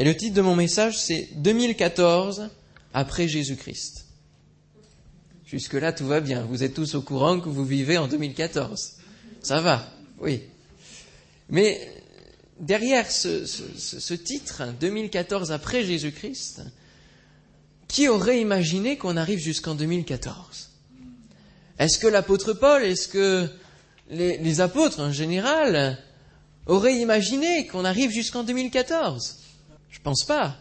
Et le titre de mon message, c'est 2014 après Jésus-Christ. Jusque-là, tout va bien. Vous êtes tous au courant que vous vivez en 2014. Ça va, oui. Mais derrière ce, ce titre, 2014 après Jésus-Christ, qui aurait imaginé qu'on arrive jusqu'en 2014 Est-ce que l'apôtre Paul, est-ce que les, les, apôtres en général auraient imaginé qu'on arrive jusqu'en 2014 Je pense pas.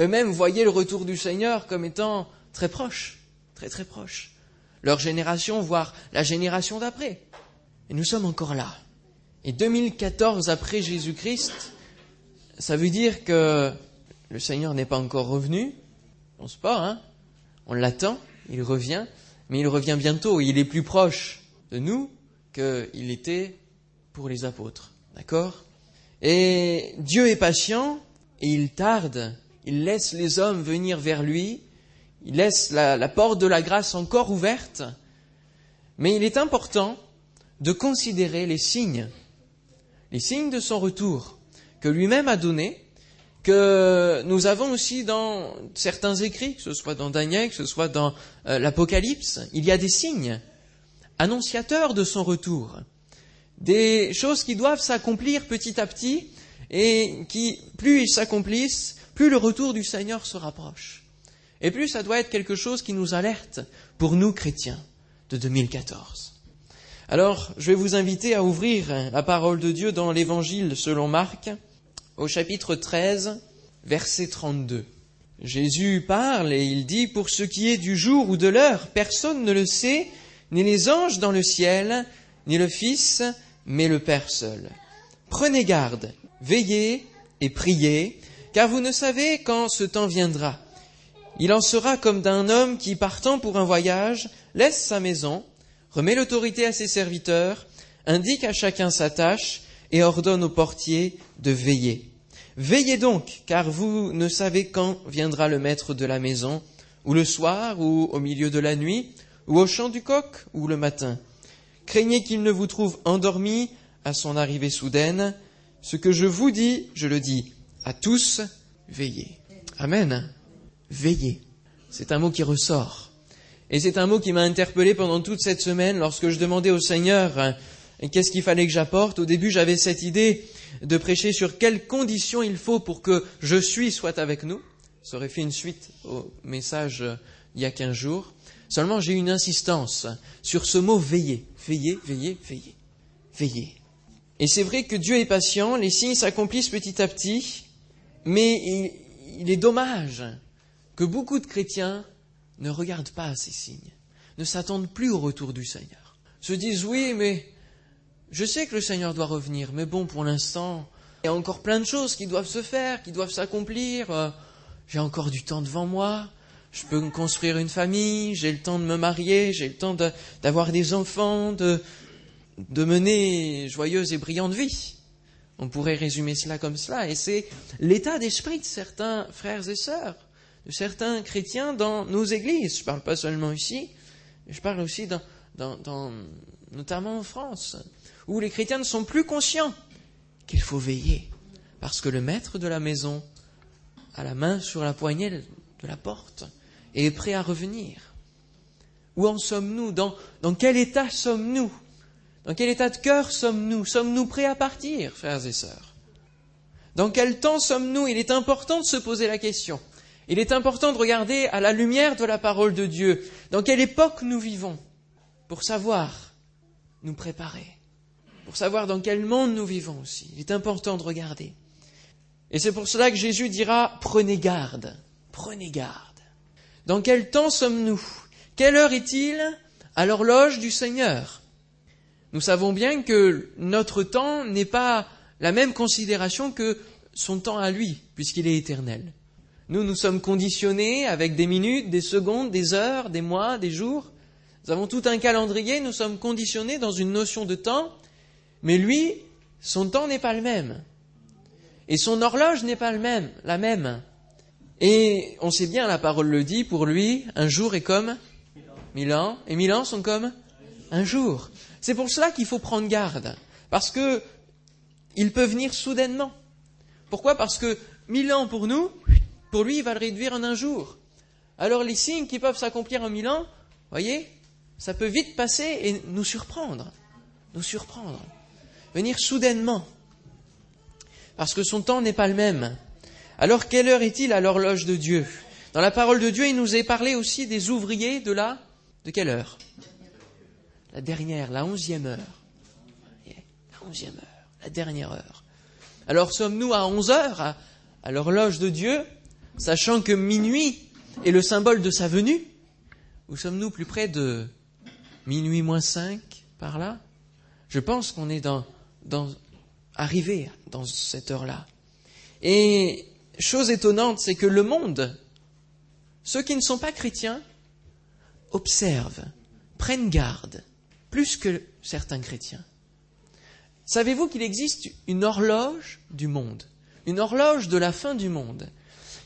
Eux-mêmes voyaient le retour du Seigneur comme étant très proche, très très proche. Leur génération, voire la génération d'après. Et nous sommes encore là. Et 2014 après Jésus-Christ, ça veut dire que le Seigneur n'est pas encore revenu, on se pas, hein On l'attend, il revient, mais il revient bientôt. Il est plus proche de nous qu'il était pour les apôtres. D'accord? Et Dieu est patient il tarde. Il laisse les hommes venir vers lui. Il laisse la, porte de la grâce encore ouverte. Mais il est important de considérer les signes, les signes de son retour que lui-même a donnés que nous avons aussi dans certains écrits, que ce soit dans Daniel, que ce soit dans euh, l'Apocalypse, il y a des signes annonciateurs de son retour, des choses qui doivent s'accomplir petit à petit et qui, plus ils s'accomplissent, plus le retour du Seigneur se rapproche. Et plus ça doit être quelque chose qui nous alerte pour nous chrétiens de 2014. Alors, je vais vous inviter à ouvrir la parole de Dieu dans l'Évangile selon Marc, au chapitre 13, verset 32. Jésus parle et il dit, Pour ce qui est du jour ou de l'heure, personne ne le sait, ni les anges dans le ciel, ni le Fils, mais le Père seul. Prenez garde, veillez et priez, car vous ne savez quand ce temps viendra. Il en sera comme d'un homme qui, partant pour un voyage, laisse sa maison, remet l'autorité à ses serviteurs, indique à chacun sa tâche, et ordonne au portier de veiller. Veillez donc, car vous ne savez quand viendra le maître de la maison, ou le soir, ou au milieu de la nuit, ou au chant du coq, ou le matin. Craignez qu'il ne vous trouve endormi à son arrivée soudaine. Ce que je vous dis, je le dis à tous, veillez. Amen. Veillez. C'est un mot qui ressort. Et c'est un mot qui m'a interpellé pendant toute cette semaine lorsque je demandais au Seigneur et qu'est-ce qu'il fallait que j'apporte? Au début, j'avais cette idée de prêcher sur quelles conditions il faut pour que je suis soit avec nous. Ça aurait fait une suite au message euh, il y a quinze jours. Seulement, j'ai une insistance sur ce mot veiller. Veiller, veiller, veiller. Veiller. Et c'est vrai que Dieu est patient, les signes s'accomplissent petit à petit, mais il, est dommage que beaucoup de chrétiens ne regardent pas ces signes, ne s'attendent plus au retour du Seigneur. Se disent oui, mais je sais que le Seigneur doit revenir, mais bon, pour l'instant, il y a encore plein de choses qui doivent se faire, qui doivent s'accomplir. Euh, j'ai encore du temps devant moi. Je peux construire une famille, j'ai le temps de me marier, j'ai le temps d'avoir des enfants, de, de mener joyeuse et brillante vie. On pourrait résumer cela comme cela. Et c'est l'état d'esprit de certains frères et sœurs, de certains chrétiens dans nos églises. Je ne parle pas seulement ici, je parle aussi dans, dans, notamment en France où les chrétiens ne sont plus conscients qu'il faut veiller, parce que le maître de la maison a la main sur la poignée de la porte et est prêt à revenir. Où en sommes-nous? Dans quel état sommes-nous? Dans quel état de cœur sommes-nous? Sommes-nous prêts à partir, frères et sœurs? Dans quel temps sommes-nous? Il est important de se poser la question. Il est important de regarder à la lumière de la parole de Dieu. Dans quelle époque nous vivons? Pour savoir nous préparer. Pour savoir dans quel monde nous vivons aussi. Il est important de regarder. Et c'est pour cela que Jésus dira, prenez garde, prenez garde. Dans quel temps sommes-nous? Quelle heure est-il? À l'horloge du Seigneur Nous savons bien que notre temps n'est pas la même considération que son temps à lui, puisqu'il est éternel. Nous, nous sommes conditionnés avec des minutes, des secondes, des heures, des mois, des jours. Nous avons tout un calendrier, nous sommes conditionnés dans une notion de temps mais lui, son temps n'est pas le même. Et son horloge n'est pas le même, la même. Et on sait bien, la parole le dit, pour lui, un jour est comme mille ans, et mille ans sont comme un jour. C'est pour cela qu'il faut prendre garde, parce que il peut venir soudainement. Pourquoi? Parce que mille ans pour nous, pour lui, il va le réduire en un jour. Alors les signes qui peuvent s'accomplir en mille ans, voyez, ça peut vite passer et nous surprendre, nous surprendre, venir soudainement, parce que son temps n'est pas le même. Alors quelle heure est-il à l'horloge de Dieu? Dans la parole de Dieu, il nous est parlé aussi des ouvriers de la... De quelle heure? La dernière, la onzième heure. La onzième heure, la dernière heure. Alors sommes-nous à onze heures, à, l'horloge de Dieu, sachant que minuit est le symbole de sa venue? Ou sommes-nous plus près de minuit moins cinq, par là? Je pense qu'on est dans, dans, arrivé dans cette heure-là. Et chose étonnante, c'est que le monde, ceux qui ne sont pas chrétiens, observent, prennent garde, plus que certains chrétiens. Savez-vous qu'il existe une horloge du monde, une horloge de la fin du monde,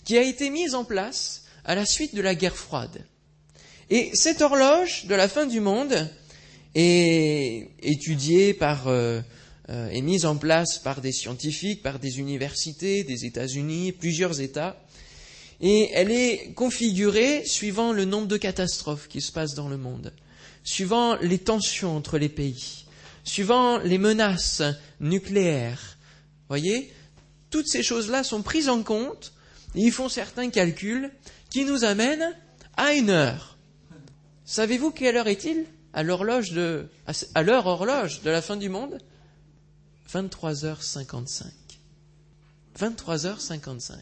qui a été mise en place à la suite de la guerre froide? Et cette horloge de la fin du monde est étudiée par, euh, euh, est mise en place par des scientifiques, par des universités, des États-Unis, plusieurs États, et elle est configurée suivant le nombre de catastrophes qui se passent dans le monde, suivant les tensions entre les pays, suivant les menaces nucléaires. Voyez, toutes ces choses-là sont prises en compte. Et ils font certains calculs qui nous amènent à une heure. Savez-vous quelle heure est-il? À l'horloge de, à l'heure horloge de la fin du monde? 23h55. 23h55.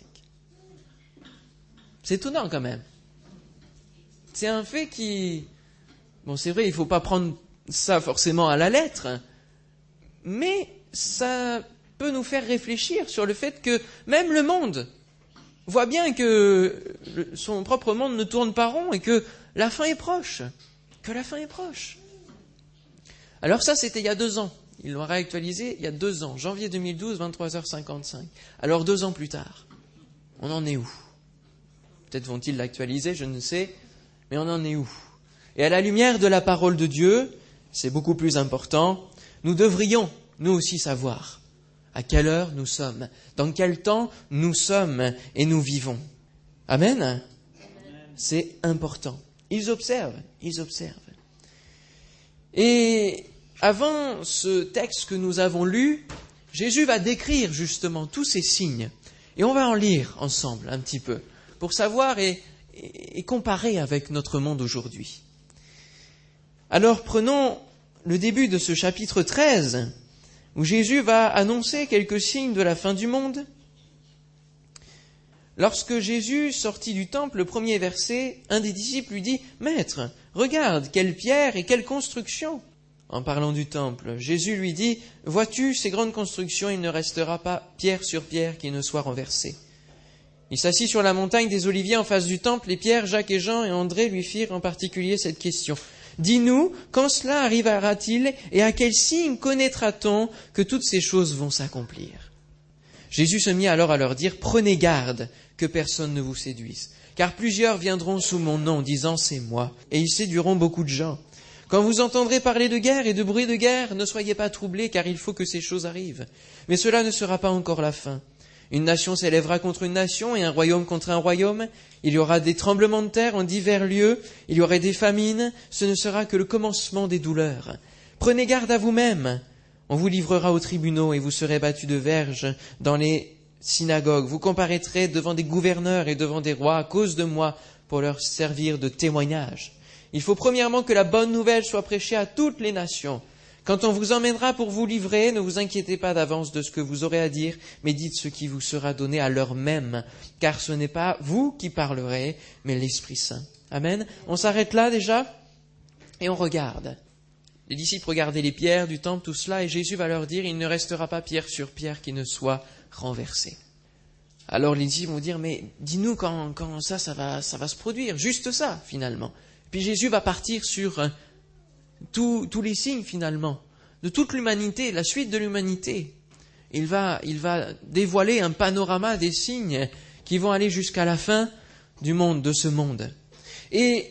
C'est étonnant quand même. C'est un fait qui, bon, c'est vrai, il ne faut pas prendre ça forcément à la lettre, mais ça peut nous faire réfléchir sur le fait que même le monde voit bien que son propre monde ne tourne pas rond et que la fin est proche, que la fin est proche. Alors ça, c'était il y a deux ans. Ils l'ont réactualisé il y a deux ans, janvier 2012, 23h55. Alors deux ans plus tard, on en est où? Peut-être vont-ils l'actualiser, je ne sais, mais on en est où? Et à la lumière de la parole de Dieu, c'est beaucoup plus important, nous devrions, nous aussi, savoir à quelle heure nous sommes, dans quel temps nous sommes et nous vivons. Amen. C'est important. Ils observent, ils observent. Et avant ce texte que nous avons lu, Jésus va décrire justement tous ces signes. Et on va en lire ensemble un petit peu, pour savoir et, comparer avec notre monde aujourd'hui. Alors prenons le début de ce chapitre 13, où Jésus va annoncer quelques signes de la fin du monde. Lorsque Jésus sortit du temple, le premier verset, un des disciples lui dit, Maître, regarde, quelle pierre et quelle construction. En parlant du temple, Jésus lui dit, Vois-tu ces grandes constructions, il ne restera pas pierre sur pierre qui ne soit renversée. Il s'assit sur la montagne des Oliviers en face du temple, et Pierre, Jacques et Jean et André lui firent en particulier cette question. Dis-nous, quand cela arrivera-t-il et à quel signe connaîtra-t-on que toutes ces choses vont s'accomplir? Jésus se mit alors à leur dire, Prenez garde que personne ne vous séduise, car plusieurs viendront sous mon nom, disant C'est moi, et ils séduiront beaucoup de gens. Quand vous entendrez parler de guerre et de bruit de guerre, ne soyez pas troublés, car il faut que ces choses arrivent. Mais cela ne sera pas encore la fin. Une nation s'élèvera contre une nation et un royaume contre un royaume. Il y aura des tremblements de terre en divers lieux. Il y aura des famines. Ce ne sera que le commencement des douleurs. Prenez garde à vous-même. On vous livrera aux tribunaux et vous serez battus de verges dans les synagogues. Vous comparaîtrez devant des gouverneurs et devant des rois à cause de moi pour leur servir de témoignage. Il faut premièrement que la bonne nouvelle soit prêchée à toutes les nations. Quand on vous emmènera pour vous livrer, ne vous inquiétez pas d'avance de ce que vous aurez à dire, mais dites ce qui vous sera donné à l'heure même, car ce n'est pas vous qui parlerez, mais l'Esprit Saint. Amen. On s'arrête là déjà et on regarde. Les disciples regardaient les pierres du temple, tout cela, et Jésus va leur dire, il ne restera pas pierre sur pierre qui ne soit renversée. Alors les disciples vont dire, mais dis-nous quand, ça va, ça va se produire, juste ça, finalement. Puis Jésus va partir sur tous, les signes finalement, de toute l'humanité, la suite de l'humanité. Il va, il va dévoiler un panorama des signes qui vont aller jusqu'à la fin du monde, de ce monde. Et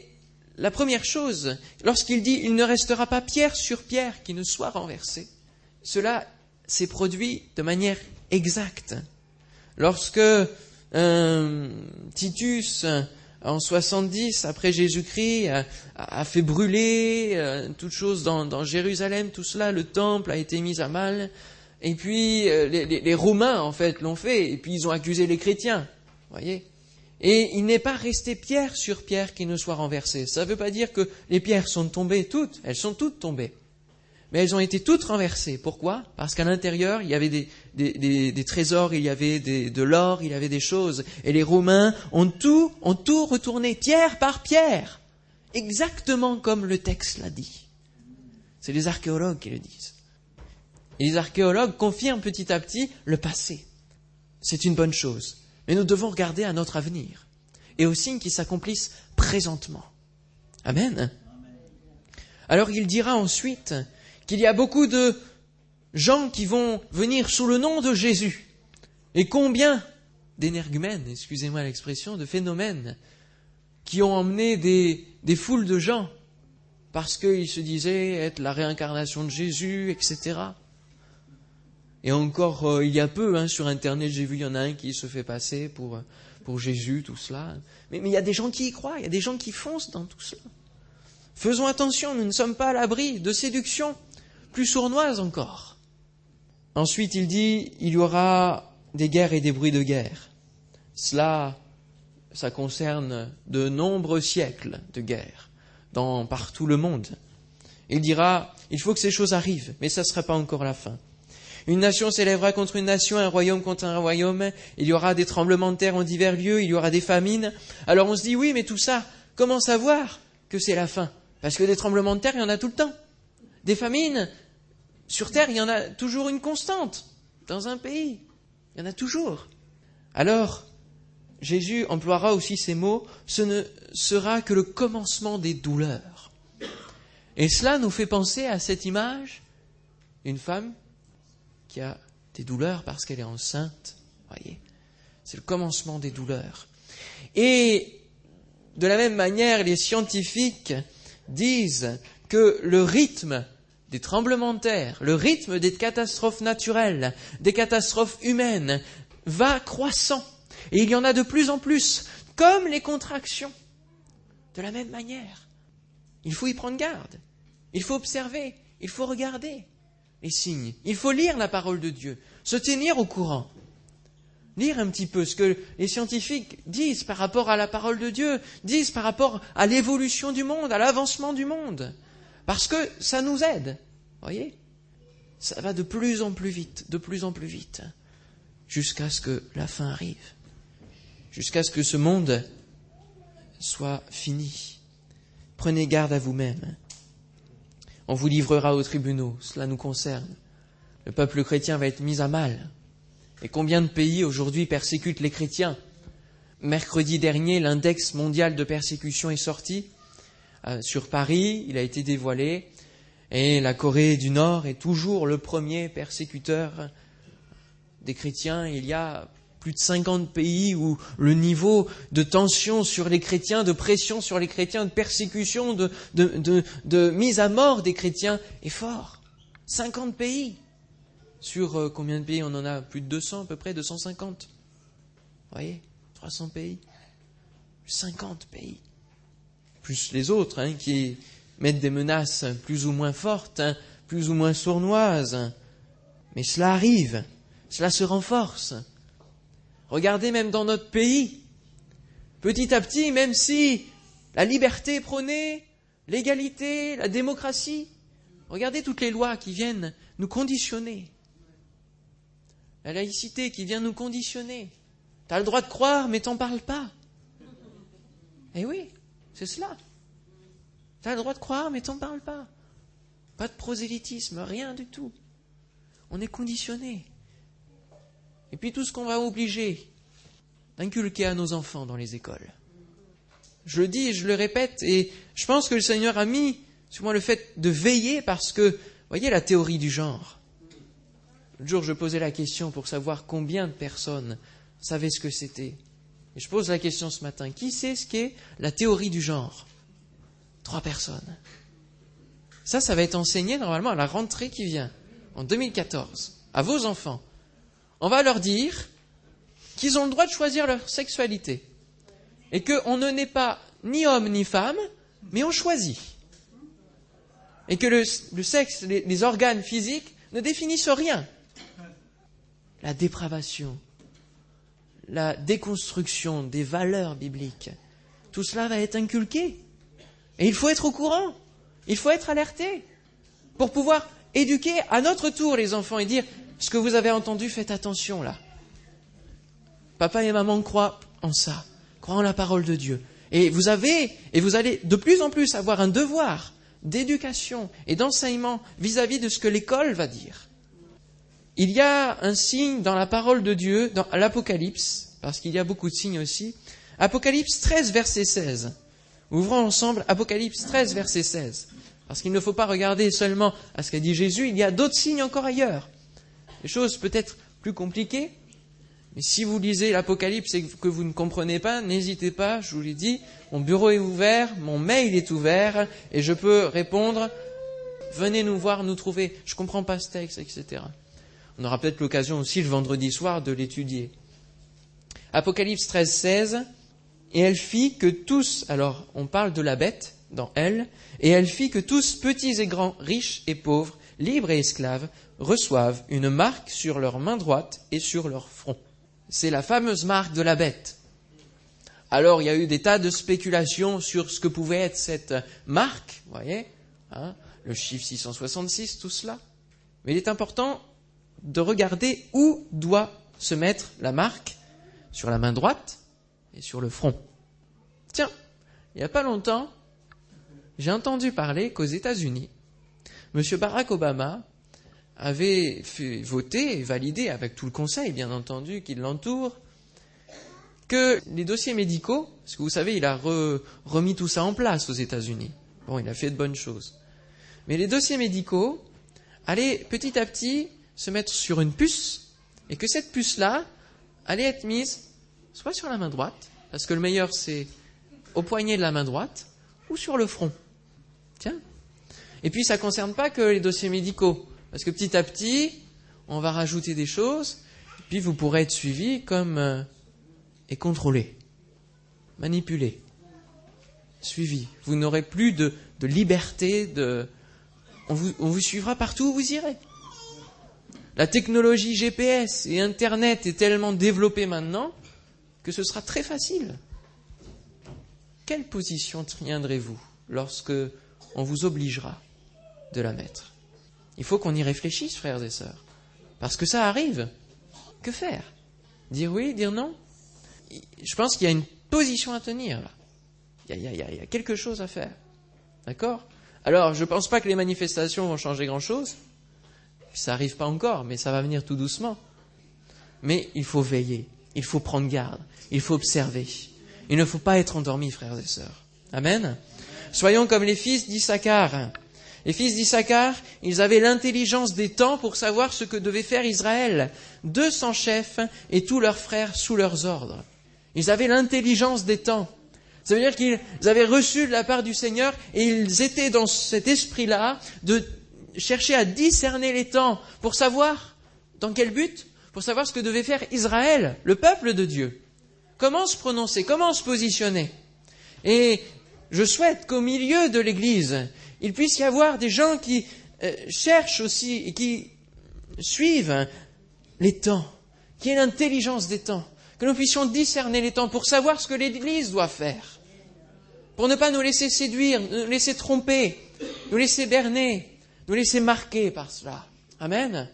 la première chose, lorsqu'il dit il ne restera pas pierre sur pierre qui ne soit renversée, cela s'est produit de manière exacte. Lorsque euh, Titus, en 70 après Jésus-Christ, a, fait brûler euh, toutes choses dans, dans, Jérusalem, tout cela, le temple a été mis à mal, et puis euh, les, les, Romains en fait l'ont fait, et puis ils ont accusé les chrétiens, voyez. Et il n'est pas resté pierre sur pierre qui ne soit renversée. Ça ne veut pas dire que les pierres sont tombées toutes, elles sont toutes tombées mais elles ont été toutes renversées. Pourquoi? Parce qu'à l'intérieur, il y avait des, trésors, il y avait de l'or, il y avait des choses. Et les Romains ont tout, ont tout retourné, pierre par pierre, exactement comme le texte l'a dit. C'est les archéologues qui le disent. Et les archéologues confirment petit à petit le passé. C'est une bonne chose. Mais nous devons regarder à notre avenir et aux signes qui s'accomplissent présentement. Amen. Alors il dira ensuite, qu'il y a beaucoup de gens qui vont venir sous le nom de Jésus. Et combien d'énergumènes, excusez-moi l'expression, de phénomènes qui ont emmené des, foules de gens parce qu'ils se disaient être la réincarnation de Jésus, etc. Et encore, euh, il y a peu, hein, sur Internet, j'ai vu, il y en a un qui se fait passer pour, pour Jésus, tout cela. Mais, mais il y a des gens qui y croient, il y a des gens qui foncent dans tout cela. Faisons attention, nous ne sommes pas à l'abri de séduction plus sournoise encore. Ensuite, il dit, il y aura des guerres et des bruits de guerre. Cela, ça concerne de nombreux siècles de guerre dans partout le monde. Il dira, il faut que ces choses arrivent, mais ça ne sera pas encore la fin. Une nation s'élèvera contre une nation, un royaume contre un royaume, il y aura des tremblements de terre en divers lieux, il y aura des famines. Alors on se dit, oui, mais tout ça, comment savoir que c'est la fin? Parce que des tremblements de terre, il y en a tout le temps. Des famines, sur Terre, il y en a toujours une constante. Dans un pays, il y en a toujours. Alors, Jésus emploiera aussi ces mots, ce ne sera que le commencement des douleurs. Et cela nous fait penser à cette image, une femme qui a des douleurs parce qu'elle est enceinte. Voyez, c'est le commencement des douleurs. Et de la même manière, les scientifiques disent que le rythme des tremblements de terre, le rythme des catastrophes naturelles, des catastrophes humaines va croissant. Et il y en a de plus en plus, comme les contractions. De la même manière. Il faut y prendre garde. Il faut observer. Il faut regarder les signes. Il faut lire la parole de Dieu. Se tenir au courant. Lire un petit peu ce que les scientifiques disent par rapport à la parole de Dieu, disent par rapport à l'évolution du monde, à l'avancement du monde. Parce que ça nous aide. Voyez Ça va de plus en plus vite, de plus en plus vite, jusqu'à ce que la fin arrive, jusqu'à ce que ce monde soit fini. Prenez garde à vous-même. On vous livrera aux tribunaux, cela nous concerne. Le peuple chrétien va être mis à mal. Et combien de pays aujourd'hui persécutent les chrétiens? Mercredi dernier, l'index mondial de persécution est sorti. Euh, sur Paris, il a été dévoilé, et la Corée du Nord est toujours le premier persécuteur des chrétiens. Il y a plus de 50 pays où le niveau de tension sur les chrétiens, de pression sur les chrétiens, de persécution, de, mise à mort des chrétiens est fort. 50 pays. Sur euh, combien de pays? On en a plus de 200 à peu près, 250. Vous voyez? 300 pays. 50 pays plus les autres, hein, qui mettent des menaces plus ou moins fortes, hein, plus ou moins sournoises. Mais cela arrive, cela se renforce. Regardez même dans notre pays, petit à petit, même si la liberté est prônée, l'égalité, la démocratie, regardez toutes les lois qui viennent nous conditionner. La laïcité qui vient nous conditionner. Tu as le droit de croire, mais t'en parles pas. Eh oui. C'est cela. Tu as le droit de croire, mais t'en parles pas. Pas de prosélytisme, rien du tout. On est conditionné. Et puis tout ce qu'on va obliger d'inculquer à nos enfants dans les écoles. Je le dis et je le répète, et je pense que le Seigneur a mis sur moi le fait de veiller parce que, voyez la théorie du genre. Le jour, je posais la question pour savoir combien de personnes savaient ce que c'était. Et je pose la question ce matin, qui sait ce qu'est la théorie du genre? Trois personnes. Ça, ça va être enseigné normalement à la rentrée qui vient, en 2014, à vos enfants. On va leur dire qu'ils ont le droit de choisir leur sexualité. Et qu'on ne naît pas ni homme ni femme, mais on choisit. Et que le, sexe, les organes physiques ne définissent rien. La dépravation, la déconstruction des valeurs bibliques, tout cela va être inculqué. Et il faut être au courant, il faut être alerté pour pouvoir éduquer à notre tour les enfants et dire ce que vous avez entendu, faites attention là. Papa et maman croient en ça, croient en la parole de Dieu. Et vous avez, et vous allez de plus en plus avoir un devoir d'éducation et d'enseignement vis-à-vis de ce que l'école va dire. Il y a un signe dans la parole de Dieu, dans l'Apocalypse, parce qu'il y a beaucoup de signes aussi. Apocalypse 13, verset 16. Ouvrons ensemble Apocalypse 13, verset 16. Parce qu'il ne faut pas regarder seulement à ce qu'a dit Jésus, il y a d'autres signes encore ailleurs. Des choses peut-être plus compliquées, mais si vous lisez l'Apocalypse et que vous ne comprenez pas, n'hésitez pas, je vous l'ai dit, mon bureau est ouvert, mon mail est ouvert, et je peux répondre, venez nous voir, nous trouver, je ne comprends pas ce texte, etc. On aura peut-être l'occasion aussi le vendredi soir de l'étudier. Apocalypse 13, 16, et elle fit que tous, alors on parle de la bête dans elle, et elle fit que tous, petits et grands, riches et pauvres, libres et esclaves, reçoivent une marque sur leur main droite et sur leur front. C'est la fameuse marque de la bête. Alors il y a eu des tas de spéculations sur ce que pouvait être cette marque, vous voyez, hein, le chiffre 666, tout cela. Mais il est important de regarder où doit se mettre la marque sur la main droite et sur le front. Tiens, il n'y a pas longtemps, j'ai entendu parler qu'aux États-Unis, M. Barack Obama avait fait voter et validé avec tout le conseil, bien entendu, qui l'entoure, que les dossiers médicaux, parce que vous savez, il a remis tout ça en place aux États-Unis. Bon, il a fait de bonnes choses. Mais les dossiers médicaux allaient petit à petit se mettre sur une puce, et que cette puce-là allait être mise soit sur la main droite, parce que le meilleur c'est au poignet de la main droite, ou sur le front. Tiens. Et puis ça ne concerne pas que les dossiers médicaux. Parce que petit à petit, on va rajouter des choses, puis vous pourrez être suivi comme euh, et contrôlé, manipulé, suivi. Vous n'aurez plus de, liberté, de, on vous, on vous suivra partout où vous irez. La technologie GPS et Internet est tellement développée maintenant que ce sera très facile. Quelle position tiendrez-vous lorsque on vous obligera de la mettre? Il faut qu'on y réfléchisse, frères et sœurs. Parce que ça arrive. Que faire? Dire oui, dire non? Je pense qu'il y a une position à tenir là. Il y, a, quelque chose à faire. D'accord? Alors, je ne pense pas que les manifestations vont changer grand-chose. Ça n'arrive pas encore, mais ça va venir tout doucement. Mais il faut veiller, il faut prendre garde, il faut observer. Il ne faut pas être endormi, frères et sœurs. Amen. Soyons comme les fils d'Issachar les fils d'Issachar, ils avaient l'intelligence des temps pour savoir ce que devait faire Israël. Deux cents chefs et tous leurs frères sous leurs ordres. Ils avaient l'intelligence des temps. Ça veut dire qu'ils avaient reçu de la part du Seigneur et ils étaient dans cet esprit-là de chercher à discerner les temps pour savoir dans quel but Pour savoir ce que devait faire Israël, le peuple de Dieu. Comment se prononcer Comment se positionner Et je souhaite qu'au milieu de l'Église, il puisse y avoir des gens qui euh, cherchent aussi et qui suivent les temps, qui aient l'intelligence des temps, que nous puissions discerner les temps pour savoir ce que l'Église doit faire, pour ne pas nous laisser séduire, nous laisser tromper, nous laisser berner, nous laisser marquer par cela. Amen.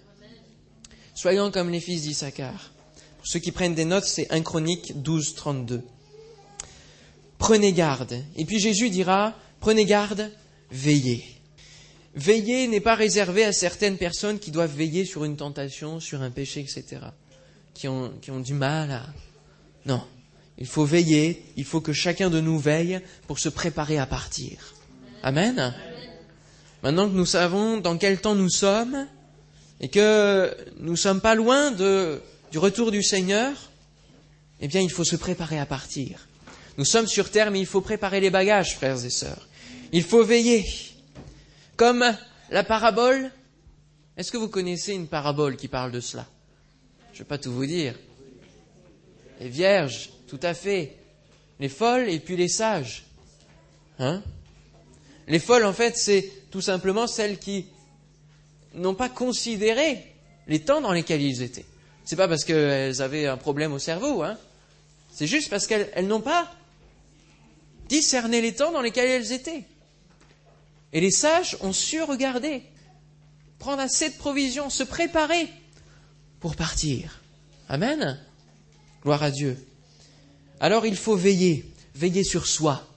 Soyons comme les fils d'Issachar. Pour ceux qui prennent des notes, c'est 1 Chronique 12, 32. Prenez garde. Et puis Jésus dira, prenez garde veiller. Veiller n'est pas réservé à certaines personnes qui doivent veiller sur une tentation, sur un péché, etc. Qui ont, qui ont du mal à... Non. Il faut veiller, il faut que chacun de nous veille pour se préparer à partir. Amen. Maintenant que nous savons dans quel temps nous sommes et que nous ne sommes pas loin du retour du Seigneur, eh bien il faut se préparer à partir. Nous sommes sur terre, mais il faut préparer les bagages, frères et sœurs. Il faut veiller. Comme la parabole. Est-ce que vous connaissez une parabole qui parle de cela? Je ne vais pas tout vous dire. les vierges, tout à fait. Les folles et puis les sages. Hein? Les folles, en fait, c'est tout simplement celles qui n'ont pas considéré les temps dans lesquels ils étaient. C'est pas parce qu'elles avaient un problème au cerveau, hein. C'est juste parce qu'elles n'ont pas discerné les temps dans lesquels elles étaient. Et les sages ont su regarder, prendre assez de provisions, se préparer pour partir. Amen. Gloire à Dieu. Alors il faut veiller, veiller sur soi.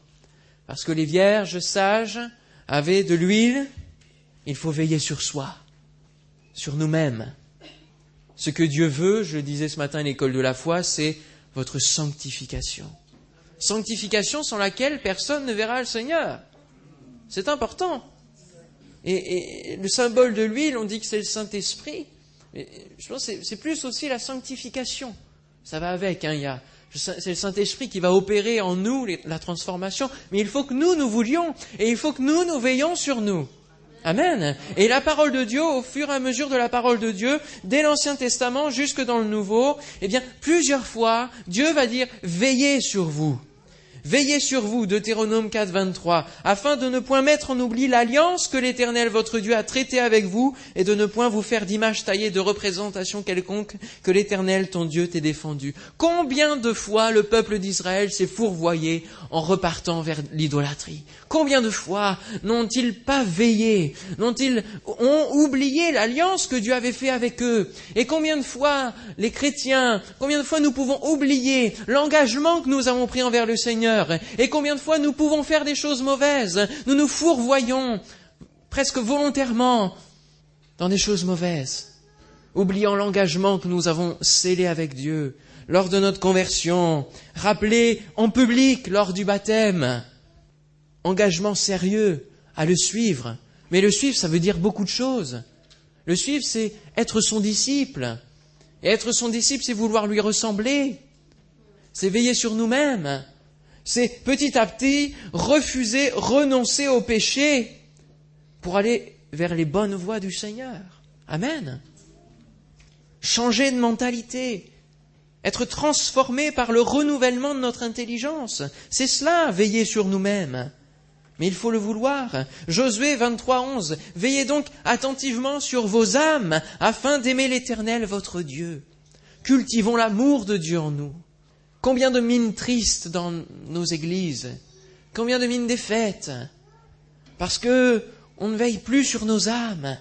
Parce que les vierges sages avaient de l'huile, il faut veiller sur soi, sur nous-mêmes. Ce que Dieu veut, je le disais ce matin à l'école de la foi, c'est votre sanctification. Sanctification sans laquelle personne ne verra le Seigneur. C'est important. Et, le symbole de l'huile, on dit que c'est le Saint-Esprit. Je pense que c'est plus aussi la sanctification. Ça va avec. Hein, c'est le Saint-Esprit qui va opérer en nous la transformation. Mais il faut que nous, nous voulions. Et il faut que nous, nous veillons sur nous. Amen. Et la parole de Dieu, au fur et à mesure de la parole de Dieu, dès l'Ancien Testament jusque dans le Nouveau, eh bien, plusieurs fois, Dieu va dire, veillez sur vous. Veillez sur vous, Deutéronome 4, 23, afin de ne point mettre en oubli l'alliance que l'Éternel votre Dieu a traitée avec vous, et de ne point vous faire d'image taillée de représentation quelconque que l'Éternel ton Dieu t'ait défendu. Combien de fois le peuple d'Israël s'est fourvoyé en repartant vers l'idolâtrie? Combien de fois n'ont-ils pas veillé? N'ont-ils ont oublié l'alliance que Dieu avait fait avec eux? Et combien de fois les chrétiens, combien de fois nous pouvons oublier l'engagement que nous avons pris envers le Seigneur? Et combien de fois nous pouvons faire des choses mauvaises, nous nous fourvoyons presque volontairement dans des choses mauvaises, oubliant l'engagement que nous avons scellé avec Dieu lors de notre conversion, rappelé en public lors du baptême, engagement sérieux à le suivre. Mais le suivre, ça veut dire beaucoup de choses. Le suivre, c'est être son disciple. Et être son disciple, c'est vouloir lui ressembler. C'est veiller sur nous-mêmes. C'est petit à petit refuser, renoncer au péché pour aller vers les bonnes voies du Seigneur. Amen. Changer de mentalité, être transformé par le renouvellement de notre intelligence. C'est cela, veiller sur nous-mêmes. Mais il faut le vouloir. Josué 23, 11. Veillez donc attentivement sur vos âmes afin d'aimer l'éternel votre Dieu. Cultivons l'amour de Dieu en nous. Combien de mines tristes dans nos églises Combien de mines défaites Parce que on ne veille plus sur nos âmes.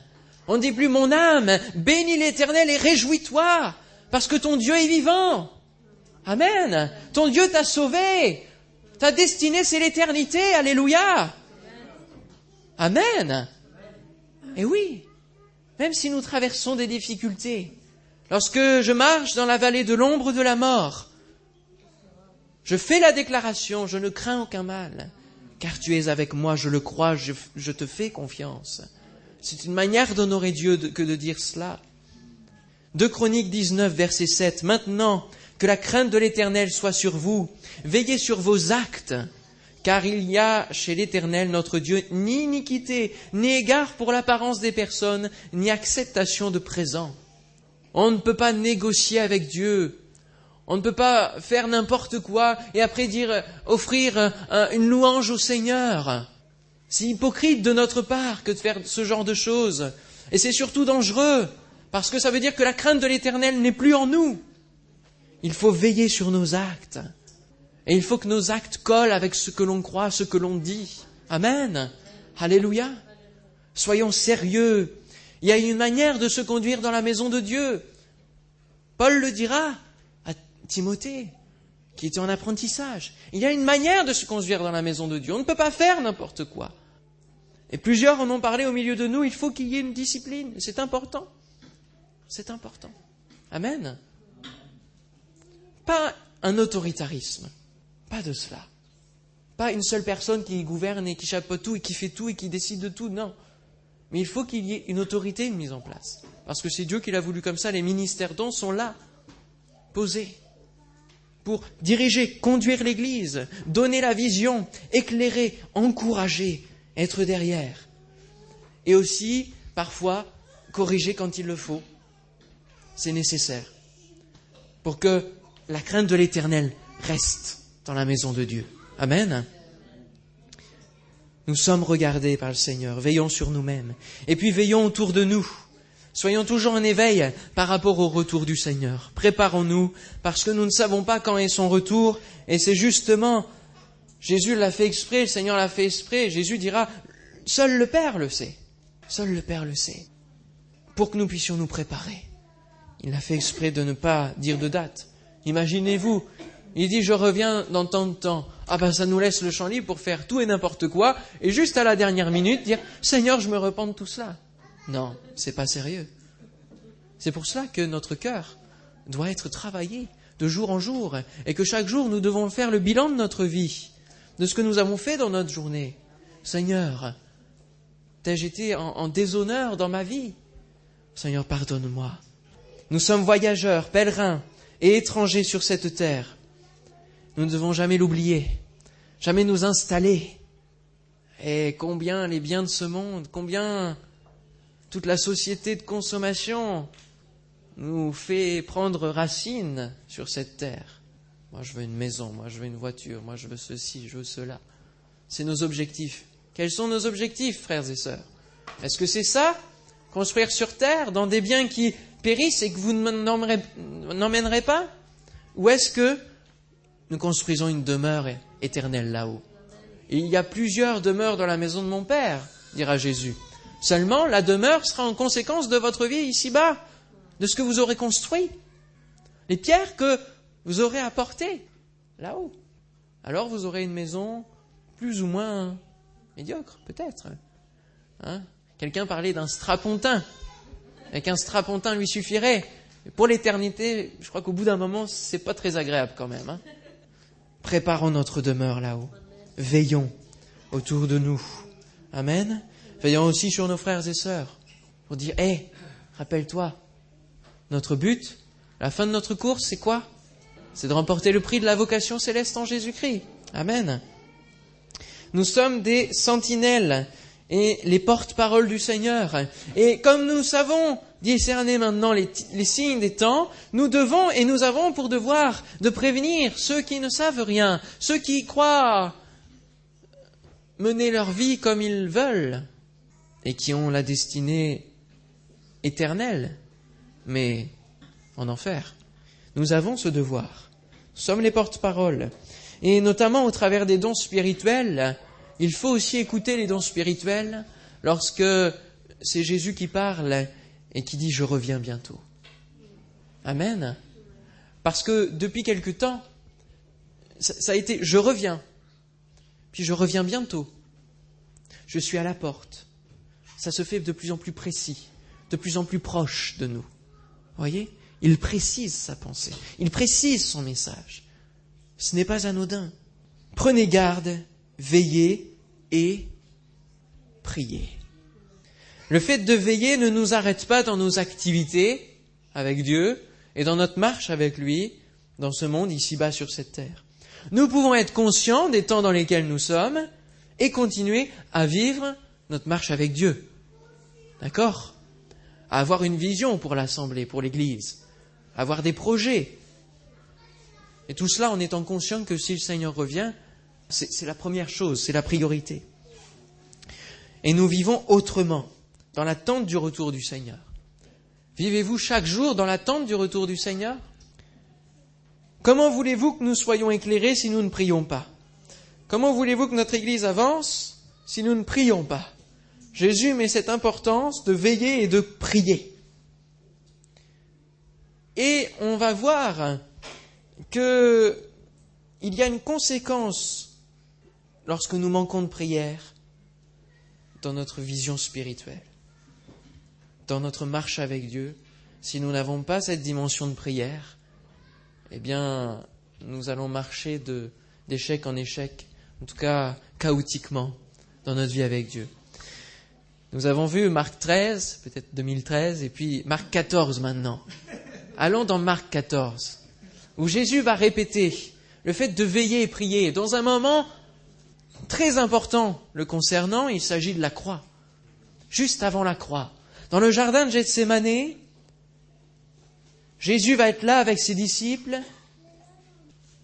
On ne dit plus mon âme, bénis l'Éternel et réjouis-toi, parce que ton Dieu est vivant. Amen. Ton Dieu t'a sauvé. Ta destinée, c'est l'éternité. Alléluia. Amen. Et oui, même si nous traversons des difficultés, lorsque je marche dans la vallée de l'ombre de la mort, je fais la déclaration, je ne crains aucun mal, car tu es avec moi, je le crois, je, te fais confiance. C'est une manière d'honorer Dieu que de dire cela. De Chroniques 19, verset 7. Maintenant, que la crainte de l'Éternel soit sur vous, veillez sur vos actes, car il y a chez l'Éternel notre Dieu ni iniquité, ni égard pour l'apparence des personnes, ni acceptation de présent. On ne peut pas négocier avec Dieu on ne peut pas faire n'importe quoi et après dire, offrir une louange au Seigneur. C'est hypocrite de notre part que de faire ce genre de choses. Et c'est surtout dangereux, parce que ça veut dire que la crainte de l'Éternel n'est plus en nous. Il faut veiller sur nos actes. Et il faut que nos actes collent avec ce que l'on croit, ce que l'on dit. Amen. Alléluia. Soyons sérieux. Il y a une manière de se conduire dans la maison de Dieu. Paul le dira, Timothée, qui était en apprentissage. Il y a une manière de se conduire dans la maison de Dieu. On ne peut pas faire n'importe quoi. Et plusieurs en ont parlé au milieu de nous, il faut qu'il y ait une discipline. C'est important. C'est important. Amen. Pas un autoritarisme. Pas de cela. Pas une seule personne qui gouverne et qui chapeaute tout et qui fait tout et qui décide de tout. Non. Mais il faut qu'il y ait une autorité mise en place. Parce que c'est Dieu qui l'a voulu comme ça. Les ministères dons sont là, posés pour diriger, conduire l'Église, donner la vision, éclairer, encourager, être derrière. Et aussi, parfois, corriger quand il le faut. C'est nécessaire. Pour que la crainte de l'éternel reste dans la maison de Dieu. Amen. Nous sommes regardés par le Seigneur, veillons sur nous-mêmes, et puis veillons autour de nous. Soyons toujours en éveil par rapport au retour du Seigneur. Préparons-nous, parce que nous ne savons pas quand est son retour, et c'est justement, Jésus l'a fait exprès, le Seigneur l'a fait exprès, Jésus dira, seul le Père le sait, seul le Père le sait, pour que nous puissions nous préparer. Il a fait exprès de ne pas dire de date. Imaginez-vous, il dit je reviens dans tant de temps. Ah ben ça nous laisse le champ libre pour faire tout et n'importe quoi, et juste à la dernière minute dire Seigneur, je me repens de tout cela. Non, c'est pas sérieux. C'est pour cela que notre cœur doit être travaillé de jour en jour, et que chaque jour nous devons faire le bilan de notre vie, de ce que nous avons fait dans notre journée. Seigneur, t'ai-je été en, en déshonneur dans ma vie? Seigneur, pardonne-moi. Nous sommes voyageurs, pèlerins et étrangers sur cette terre. Nous ne devons jamais l'oublier, jamais nous installer. Et combien les biens de ce monde, combien toute la société de consommation nous fait prendre racine sur cette terre. Moi, je veux une maison, moi, je veux une voiture, moi, je veux ceci, je veux cela. C'est nos objectifs. Quels sont nos objectifs, frères et sœurs? Est-ce que c'est ça? Construire sur terre, dans des biens qui périssent et que vous n'emmènerez pas? Ou est-ce que nous construisons une demeure éternelle là-haut? Il y a plusieurs demeures dans la maison de mon Père, dira Jésus. Seulement, la demeure sera en conséquence de votre vie ici-bas, de ce que vous aurez construit, les pierres que vous aurez apportées là-haut. Alors vous aurez une maison plus ou moins médiocre, peut-être. Hein? Quelqu'un parlait d'un strapontin. Et qu'un strapontin lui suffirait. pour l'éternité, je crois qu'au bout d'un moment, c'est pas très agréable quand même. Hein. Préparons notre demeure là-haut. Veillons autour de nous. Amen. Veillons aussi sur nos frères et sœurs. Pour dire, hé, rappelle-toi, notre but, la fin de notre course, c'est quoi? C'est de remporter le prix de la vocation céleste en Jésus-Christ. Amen. Nous sommes des sentinelles et les porte-paroles du Seigneur. Et comme nous savons discerner maintenant les, les, signes des temps, nous devons et nous avons pour devoir de prévenir ceux qui ne savent rien, ceux qui croient mener leur vie comme ils veulent et qui ont la destinée éternelle, mais en enfer. Nous avons ce devoir. Nous sommes les porte-paroles. Et notamment au travers des dons spirituels, il faut aussi écouter les dons spirituels lorsque c'est Jésus qui parle et qui dit Je reviens bientôt. Amen. Parce que depuis quelque temps, ça a été Je reviens, puis je reviens bientôt. Je suis à la porte. Ça se fait de plus en plus précis, de plus en plus proche de nous. Voyez? Il précise sa pensée, il précise son message. Ce n'est pas anodin. Prenez garde veiller et prier. Le fait de veiller ne nous arrête pas dans nos activités avec Dieu et dans notre marche avec lui dans ce monde ici-bas sur cette terre. Nous pouvons être conscients des temps dans lesquels nous sommes et continuer à vivre notre marche avec Dieu. D'accord? Avoir une vision pour l'Assemblée, pour l'Église, avoir des projets. Et tout cela en étant conscient que si le Seigneur revient, c'est la première chose, c'est la priorité. Et nous vivons autrement, dans l'attente du retour du Seigneur. Vivez-vous chaque jour dans l'attente du retour du Seigneur? Comment voulez-vous que nous soyons éclairés si nous ne prions pas? Comment voulez-vous que notre Église avance si nous ne prions pas? Jésus met cette importance de veiller et de prier. Et on va voir que il y a une conséquence lorsque nous manquons de prière dans notre vision spirituelle, dans notre marche avec Dieu, si nous n'avons pas cette dimension de prière, eh bien, nous allons marcher d'échec en échec, en tout cas chaotiquement, dans notre vie avec Dieu. Nous avons vu Marc 13, peut-être 2013, et puis Marc 14 maintenant. Allons dans Marc 14, où Jésus va répéter le fait de veiller et prier. Dans un moment très important le concernant, il s'agit de la croix. Juste avant la croix. Dans le jardin de Gethsemane, Jésus va être là avec ses disciples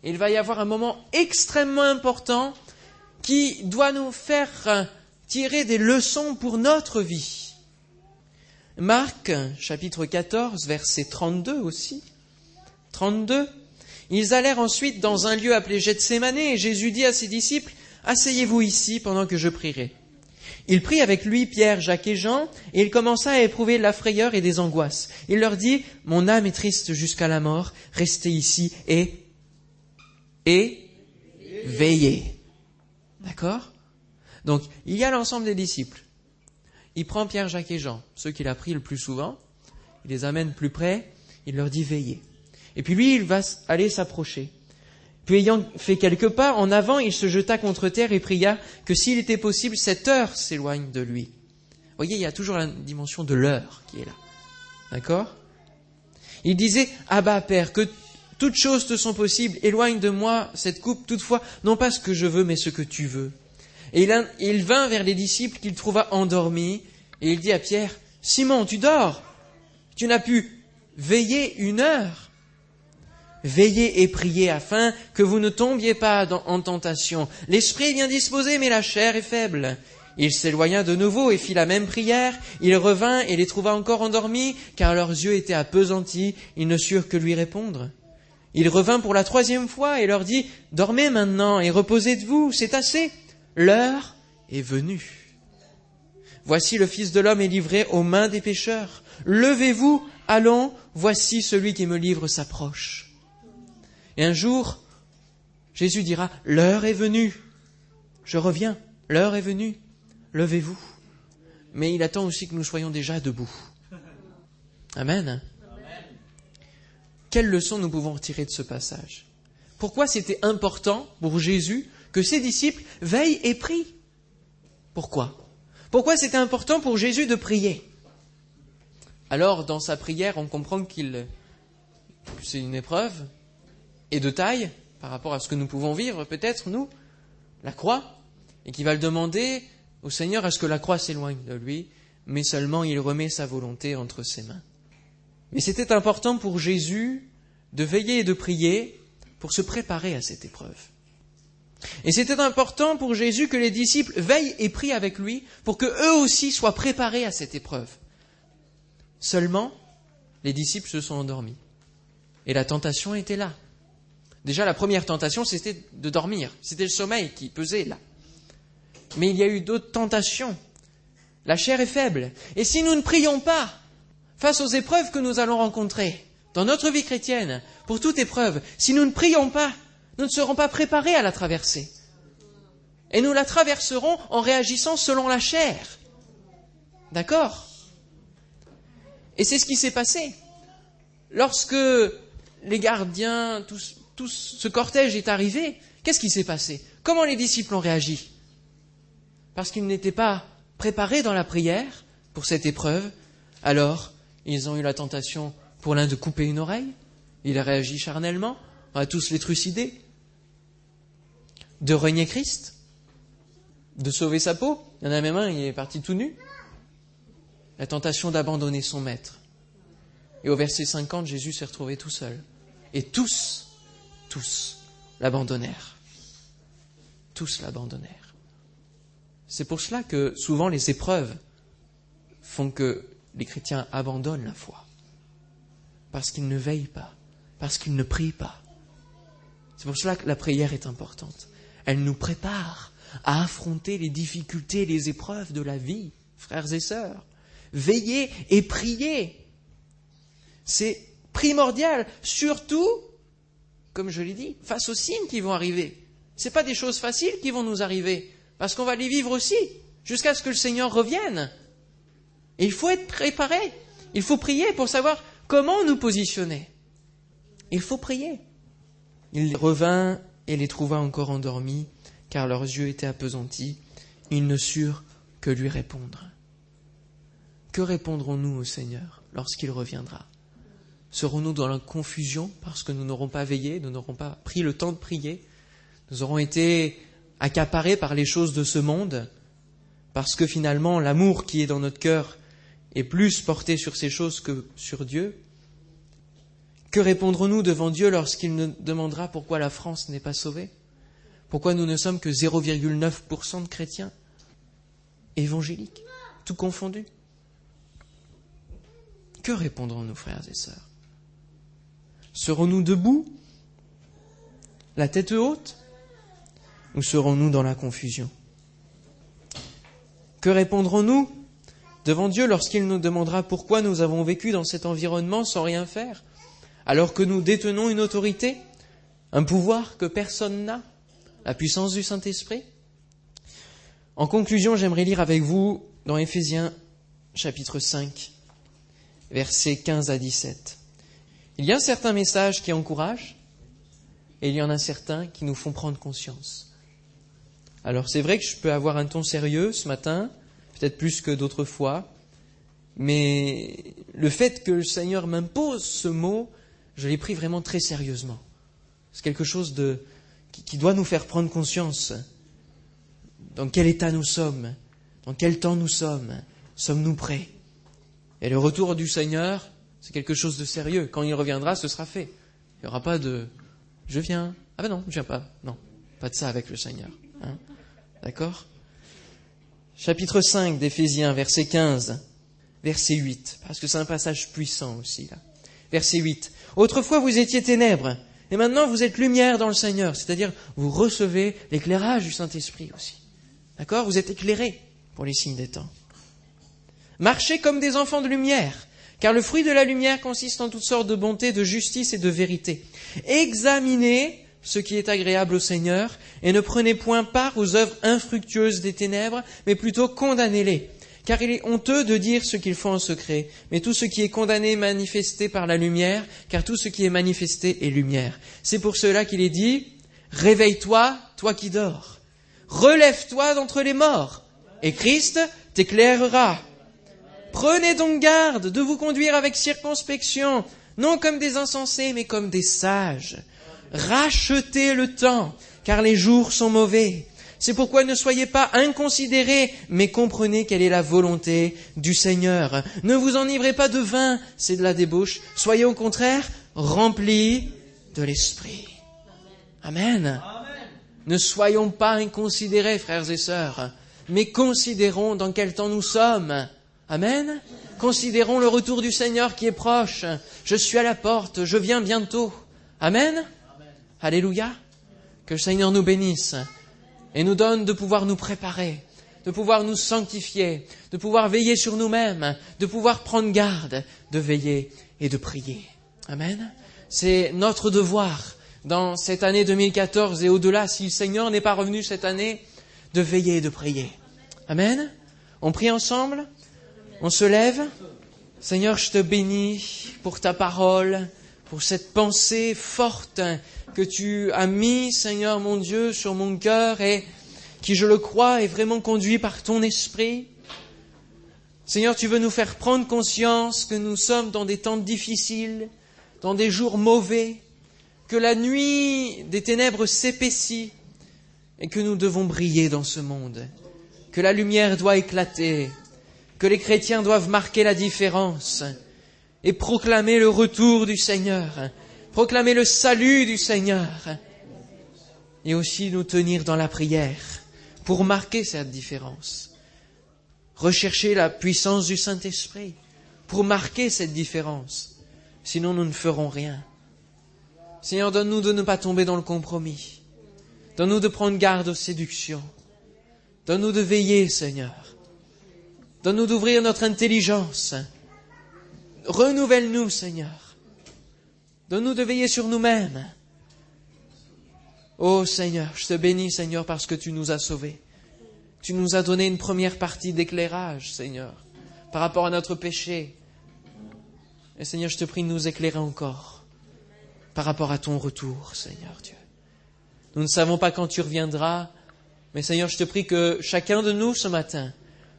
il va y avoir un moment extrêmement important qui doit nous faire tirer des leçons pour notre vie. Marc, chapitre 14, verset 32 aussi. 32. Ils allèrent ensuite dans un lieu appelé Gethsemane et Jésus dit à ses disciples, Asseyez-vous ici pendant que je prierai. Il prit avec lui Pierre, Jacques et Jean, et il commença à éprouver de la frayeur et des angoisses. Il leur dit, Mon âme est triste jusqu'à la mort, restez ici et, et, veillez. D'accord? Donc, il y a l'ensemble des disciples. Il prend Pierre, Jacques et Jean, ceux qu'il a pris le plus souvent, il les amène plus près, il leur dit veillez. Et puis lui, il va aller s'approcher. Puis ayant fait quelques pas en avant, il se jeta contre terre et pria que s'il était possible, cette heure s'éloigne de lui. Vous voyez, il y a toujours la dimension de l'heure qui est là. D'accord? Il disait, Abba Père, que toutes choses te sont possibles, éloigne de moi cette coupe, toutefois, non pas ce que je veux, mais ce que tu veux. Et il, vint vers les disciples qu'il trouva endormis, et il dit à Pierre, Simon, tu dors, tu n'as pu veiller une heure. Veillez et priez afin que vous ne tombiez pas en tentation. L'esprit est bien disposé, mais la chair est faible. Il s'éloigna de nouveau et fit la même prière. Il revint et les trouva encore endormis, car leurs yeux étaient appesantis. Ils ne surent que lui répondre. Il revint pour la troisième fois et leur dit, Dormez maintenant et reposez de vous, c'est assez. L'heure est venue. Voici le Fils de l'homme est livré aux mains des pécheurs. Levez-vous, allons, voici celui qui me livre s'approche. Et un jour, Jésus dira, l'heure est venue. Je reviens, l'heure est venue. Levez-vous. Mais il attend aussi que nous soyons déjà debout. Amen. Quelle leçon nous pouvons retirer de ce passage? Pourquoi c'était important pour Jésus que ses disciples veillent et prient Pourquoi? Pourquoi c'était important pour Jésus de prier? Alors, dans sa prière, on comprend qu'il c'est une épreuve, et de taille par rapport à ce que nous pouvons vivre, peut-être, nous, la croix, et qui va le demander au Seigneur à ce que la croix s'éloigne de lui, mais seulement il remet sa volonté entre ses mains. Mais c'était important pour Jésus de veiller et de prier pour se préparer à cette épreuve. Et c'était important pour Jésus que les disciples veillent et prient avec lui pour que eux aussi soient préparés à cette épreuve. Seulement, les disciples se sont endormis. Et la tentation était là. Déjà, la première tentation, c'était de dormir. C'était le sommeil qui pesait là. Mais il y a eu d'autres tentations. La chair est faible. Et si nous ne prions pas face aux épreuves que nous allons rencontrer dans notre vie chrétienne, pour toute épreuve, si nous ne prions pas, nous ne serons pas préparés à la traverser. Et nous la traverserons en réagissant selon la chair. D'accord? Et c'est ce qui s'est passé. Lorsque les gardiens, tout ce cortège est arrivé, qu'est-ce qui s'est passé? Comment les disciples ont réagi? Parce qu'ils n'étaient pas préparés dans la prière pour cette épreuve, alors ils ont eu la tentation pour l'un de couper une oreille, il a réagi charnellement, on va tous les trucider, de renier Christ, de sauver sa peau, il y en a même un, il est parti tout nu, la tentation d'abandonner son maître. Et au verset 50, Jésus s'est retrouvé tout seul. Et tous tous l'abandonnèrent. Tous l'abandonnèrent. C'est pour cela que souvent les épreuves font que les chrétiens abandonnent la foi. Parce qu'ils ne veillent pas, parce qu'ils ne prient pas. C'est pour cela que la prière est importante. Elle nous prépare à affronter les difficultés, les épreuves de la vie, frères et sœurs. Veillez et priez. C'est primordial, surtout comme je l'ai dit, face aux signes qui vont arriver. Ce pas des choses faciles qui vont nous arriver, parce qu'on va les vivre aussi, jusqu'à ce que le Seigneur revienne. Il faut être préparé. Il faut prier pour savoir comment nous positionner. Il faut prier. Il revint et les trouva encore endormis, car leurs yeux étaient appesantis. Ils ne surent que lui répondre. Que répondrons-nous au Seigneur lorsqu'il reviendra? Serons-nous dans la confusion parce que nous n'aurons pas veillé, nous n'aurons pas pris le temps de prier? Nous aurons été accaparés par les choses de ce monde parce que finalement l'amour qui est dans notre cœur est plus porté sur ces choses que sur Dieu? Que répondrons-nous devant Dieu lorsqu'il nous demandera pourquoi la France n'est pas sauvée? Pourquoi nous ne sommes que 0,9% de chrétiens évangéliques, tout confondu Que répondrons-nous, frères et sœurs? Serons-nous debout, la tête haute, ou serons-nous dans la confusion? Que répondrons-nous devant Dieu lorsqu'il nous demandera pourquoi nous avons vécu dans cet environnement sans rien faire, alors que nous détenons une autorité, un pouvoir que personne n'a, la puissance du Saint-Esprit En conclusion, j'aimerais lire avec vous dans Éphésiens chapitre 5, versets 15 à 17. Il y a certains messages qui encouragent et il y en a certains qui nous font prendre conscience. Alors c'est vrai que je peux avoir un ton sérieux ce matin, peut-être plus que d'autres fois, mais le fait que le Seigneur m'impose ce mot, je l'ai pris vraiment très sérieusement. C'est quelque chose qui, doit nous faire prendre conscience dans quel état nous sommes, dans quel temps nous sommes, sommes-nous prêts Et le retour du Seigneur, c'est quelque chose de sérieux. Quand il reviendra, ce sera fait. Il n'y aura pas de je viens. Ah ben non, je viens pas. Non, pas de ça avec le Seigneur. Hein. D'accord? Chapitre 5 d'Éphésiens, verset 15, verset 8, parce que c'est un passage puissant aussi là. Verset 8. Autrefois vous étiez ténèbres, et maintenant vous êtes lumière dans le Seigneur, c'est-à-dire vous recevez l'éclairage du Saint-Esprit aussi. D'accord? Vous êtes éclairés pour les signes des temps. Marchez comme des enfants de lumière, car le fruit de la lumière consiste en toutes sortes de bonté, de justice et de vérité. Examinez ce qui est agréable au Seigneur, et ne prenez point part aux œuvres infructueuses des ténèbres, mais plutôt condamnez-les. Car il est honteux de dire ce qu'il faut en secret, mais tout ce qui est condamné est manifesté par la lumière, car tout ce qui est manifesté est lumière. C'est pour cela qu'il est dit, Réveille-toi, toi qui dors. Relève-toi d'entre les morts, et Christ t'éclairera. Prenez donc garde de vous conduire avec circonspection, non comme des insensés, mais comme des sages. Rachetez le temps, car les jours sont mauvais. C'est pourquoi ne soyez pas inconsidérés, mais comprenez quelle est la volonté du Seigneur. Ne vous enivrez pas de vin, c'est de la débauche. Soyez au contraire remplis de l'Esprit. Amen. Ne soyons pas inconsidérés, frères et sœurs, mais considérons dans quel temps nous sommes. Amen. Considérons le retour du Seigneur qui est proche. Je suis à la porte, je viens bientôt. Amen. Alléluia. Que le Seigneur nous bénisse et nous donne de pouvoir nous préparer, de pouvoir nous sanctifier, de pouvoir veiller sur nous-mêmes, de pouvoir prendre garde, de veiller et de prier. Amen. C'est notre devoir dans cette année 2014 et au-delà, si le Seigneur n'est pas revenu cette année, de veiller et de prier. Amen. On prie ensemble on se lève. Seigneur, je te bénis pour ta parole, pour cette pensée forte que tu as mis, Seigneur mon Dieu, sur mon cœur et qui, je le crois, est vraiment conduit par ton esprit. Seigneur, tu veux nous faire prendre conscience que nous sommes dans des temps difficiles, dans des jours mauvais, que la nuit des ténèbres s'épaissit et que nous devons briller dans ce monde, que la lumière doit éclater, que les chrétiens doivent marquer la différence et proclamer le retour du Seigneur, proclamer le salut du Seigneur et aussi nous tenir dans la prière pour marquer cette différence. Rechercher la puissance du Saint-Esprit pour marquer cette différence. Sinon, nous ne ferons rien. Seigneur, donne-nous de ne pas tomber dans le compromis. Donne-nous de prendre garde aux séductions. Donne-nous de veiller, Seigneur, Donne-nous d'ouvrir notre intelligence. Renouvelle-nous, Seigneur. Donne-nous de veiller sur nous-mêmes. Ô Seigneur, je te bénis, Seigneur, parce que tu nous as sauvés. Tu nous as donné une première partie d'éclairage, Seigneur, par rapport à notre péché. Et Seigneur, je te prie de nous éclairer encore par rapport à ton retour, Seigneur Dieu. Nous ne savons pas quand tu reviendras, mais Seigneur, je te prie que chacun de nous ce matin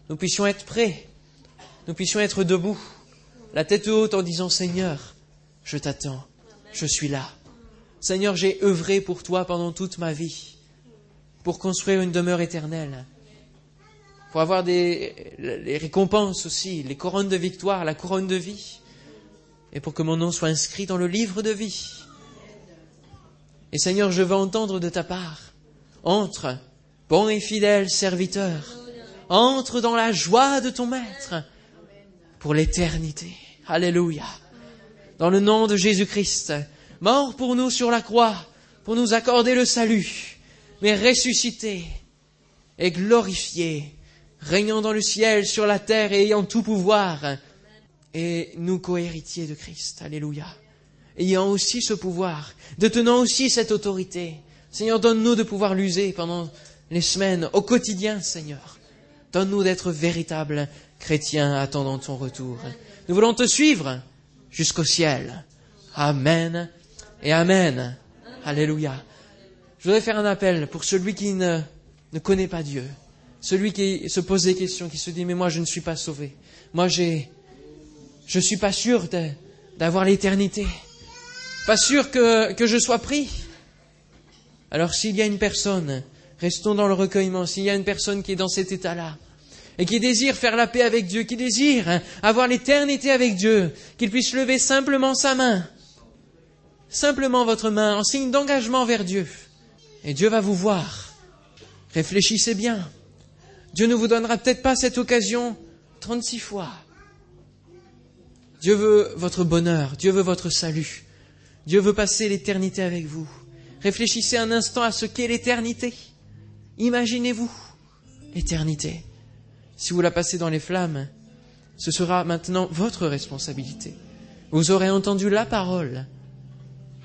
nous puissions être prêts, nous puissions être debout, la tête haute en disant Seigneur, je t'attends, je suis là. Seigneur, j'ai œuvré pour toi pendant toute ma vie, pour construire une demeure éternelle, pour avoir des, les récompenses aussi, les couronnes de victoire, la couronne de vie, et pour que mon nom soit inscrit dans le livre de vie. Et Seigneur, je veux entendre de ta part, entre, bon et fidèle serviteur, entre dans la joie de ton Maître pour l'éternité. Alléluia. Dans le nom de Jésus-Christ, mort pour nous sur la croix, pour nous accorder le salut, mais ressuscité et glorifié, régnant dans le ciel, sur la terre et ayant tout pouvoir, et nous cohéritiers de Christ. Alléluia. Ayant aussi ce pouvoir, détenant aussi cette autorité. Seigneur, donne-nous de pouvoir l'user pendant les semaines, au quotidien, Seigneur. Donne-nous d'être véritables chrétiens attendant ton retour. Nous voulons te suivre jusqu'au ciel. Amen et Amen. Alléluia. Je voudrais faire un appel pour celui qui ne, ne connaît pas Dieu, celui qui se pose des questions, qui se dit mais moi je ne suis pas sauvé, moi j'ai, je ne suis pas sûr d'avoir l'éternité, pas sûr que, que je sois pris. Alors s'il y a une personne, restons dans le recueillement, s'il y a une personne qui est dans cet état-là, et qui désire faire la paix avec Dieu, qui désire hein, avoir l'éternité avec Dieu, qu'il puisse lever simplement sa main, simplement votre main, en signe d'engagement vers Dieu. Et Dieu va vous voir. Réfléchissez bien. Dieu ne vous donnera peut-être pas cette occasion 36 fois. Dieu veut votre bonheur, Dieu veut votre salut. Dieu veut passer l'éternité avec vous. Réfléchissez un instant à ce qu'est l'éternité. Imaginez-vous l'éternité. Si vous la passez dans les flammes, ce sera maintenant votre responsabilité. Vous aurez entendu la parole.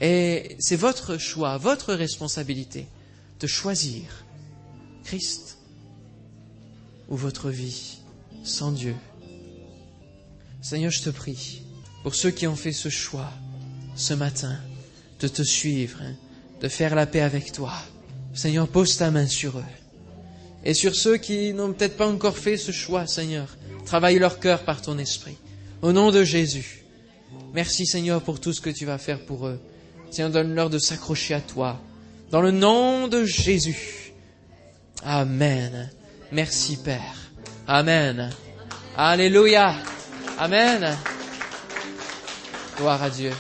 Et c'est votre choix, votre responsabilité de choisir Christ ou votre vie sans Dieu. Seigneur, je te prie pour ceux qui ont fait ce choix ce matin de te suivre, de faire la paix avec toi. Seigneur, pose ta main sur eux. Et sur ceux qui n'ont peut-être pas encore fait ce choix, Seigneur, travaille leur cœur par ton esprit. Au nom de Jésus. Merci, Seigneur, pour tout ce que tu vas faire pour eux. Seigneur, donne-leur de s'accrocher à toi. Dans le nom de Jésus. Amen. Merci, Père. Amen. Alléluia. Amen. Gloire à Dieu.